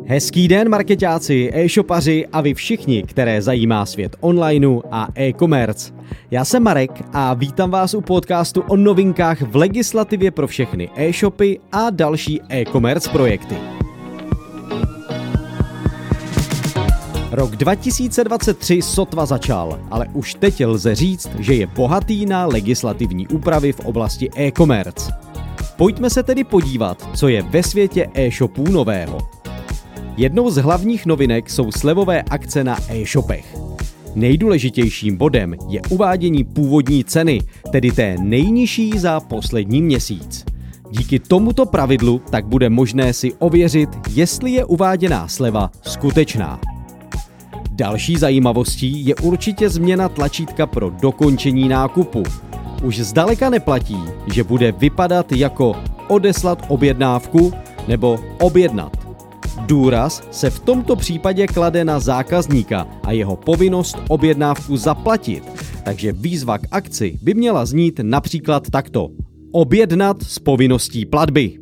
Hezký den, marketáci, e-shopaři a vy všichni, které zajímá svět onlineu a e-commerce. Já jsem Marek a vítám vás u podcastu o novinkách v legislativě pro všechny e-shopy a další e-commerce projekty. Rok 2023 sotva začal, ale už teď lze říct, že je bohatý na legislativní úpravy v oblasti e-commerce. Pojďme se tedy podívat, co je ve světě e-shopů nového. Jednou z hlavních novinek jsou slevové akce na e-shopech. Nejdůležitějším bodem je uvádění původní ceny, tedy té nejnižší za poslední měsíc. Díky tomuto pravidlu tak bude možné si ověřit, jestli je uváděná sleva skutečná. Další zajímavostí je určitě změna tlačítka pro dokončení nákupu. Už zdaleka neplatí, že bude vypadat jako odeslat objednávku nebo objednat. Důraz se v tomto případě klade na zákazníka a jeho povinnost objednávku zaplatit, takže výzva k akci by měla znít například takto. Objednat s povinností platby.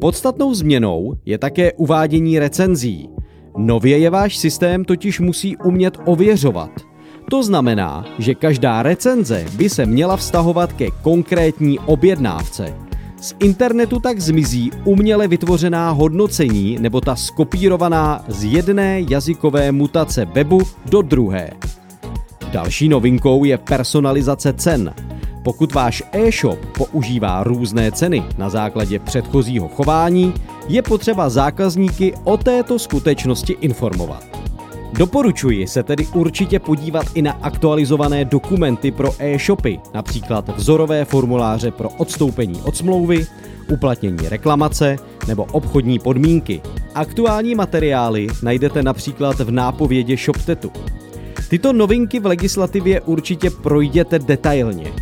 Podstatnou změnou je také uvádění recenzí. Nově je váš systém totiž musí umět ověřovat. To znamená, že každá recenze by se měla vztahovat ke konkrétní objednávce. Z internetu tak zmizí uměle vytvořená hodnocení nebo ta skopírovaná z jedné jazykové mutace webu do druhé. Další novinkou je personalizace cen. Pokud váš e-shop používá různé ceny na základě předchozího chování, je potřeba zákazníky o této skutečnosti informovat. Doporučuji se tedy určitě podívat i na aktualizované dokumenty pro e-shopy, například vzorové formuláře pro odstoupení od smlouvy, uplatnění reklamace nebo obchodní podmínky. Aktuální materiály najdete například v nápovědě ShopTetu. Tyto novinky v legislativě určitě projděte detailně.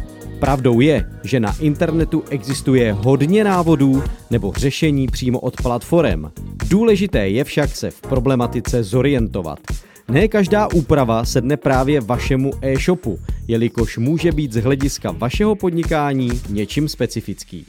Pravdou je, že na internetu existuje hodně návodů nebo řešení přímo od platform. Důležité je však se v problematice zorientovat. Ne každá úprava sedne právě vašemu e-shopu, jelikož může být z hlediska vašeho podnikání něčím specifický.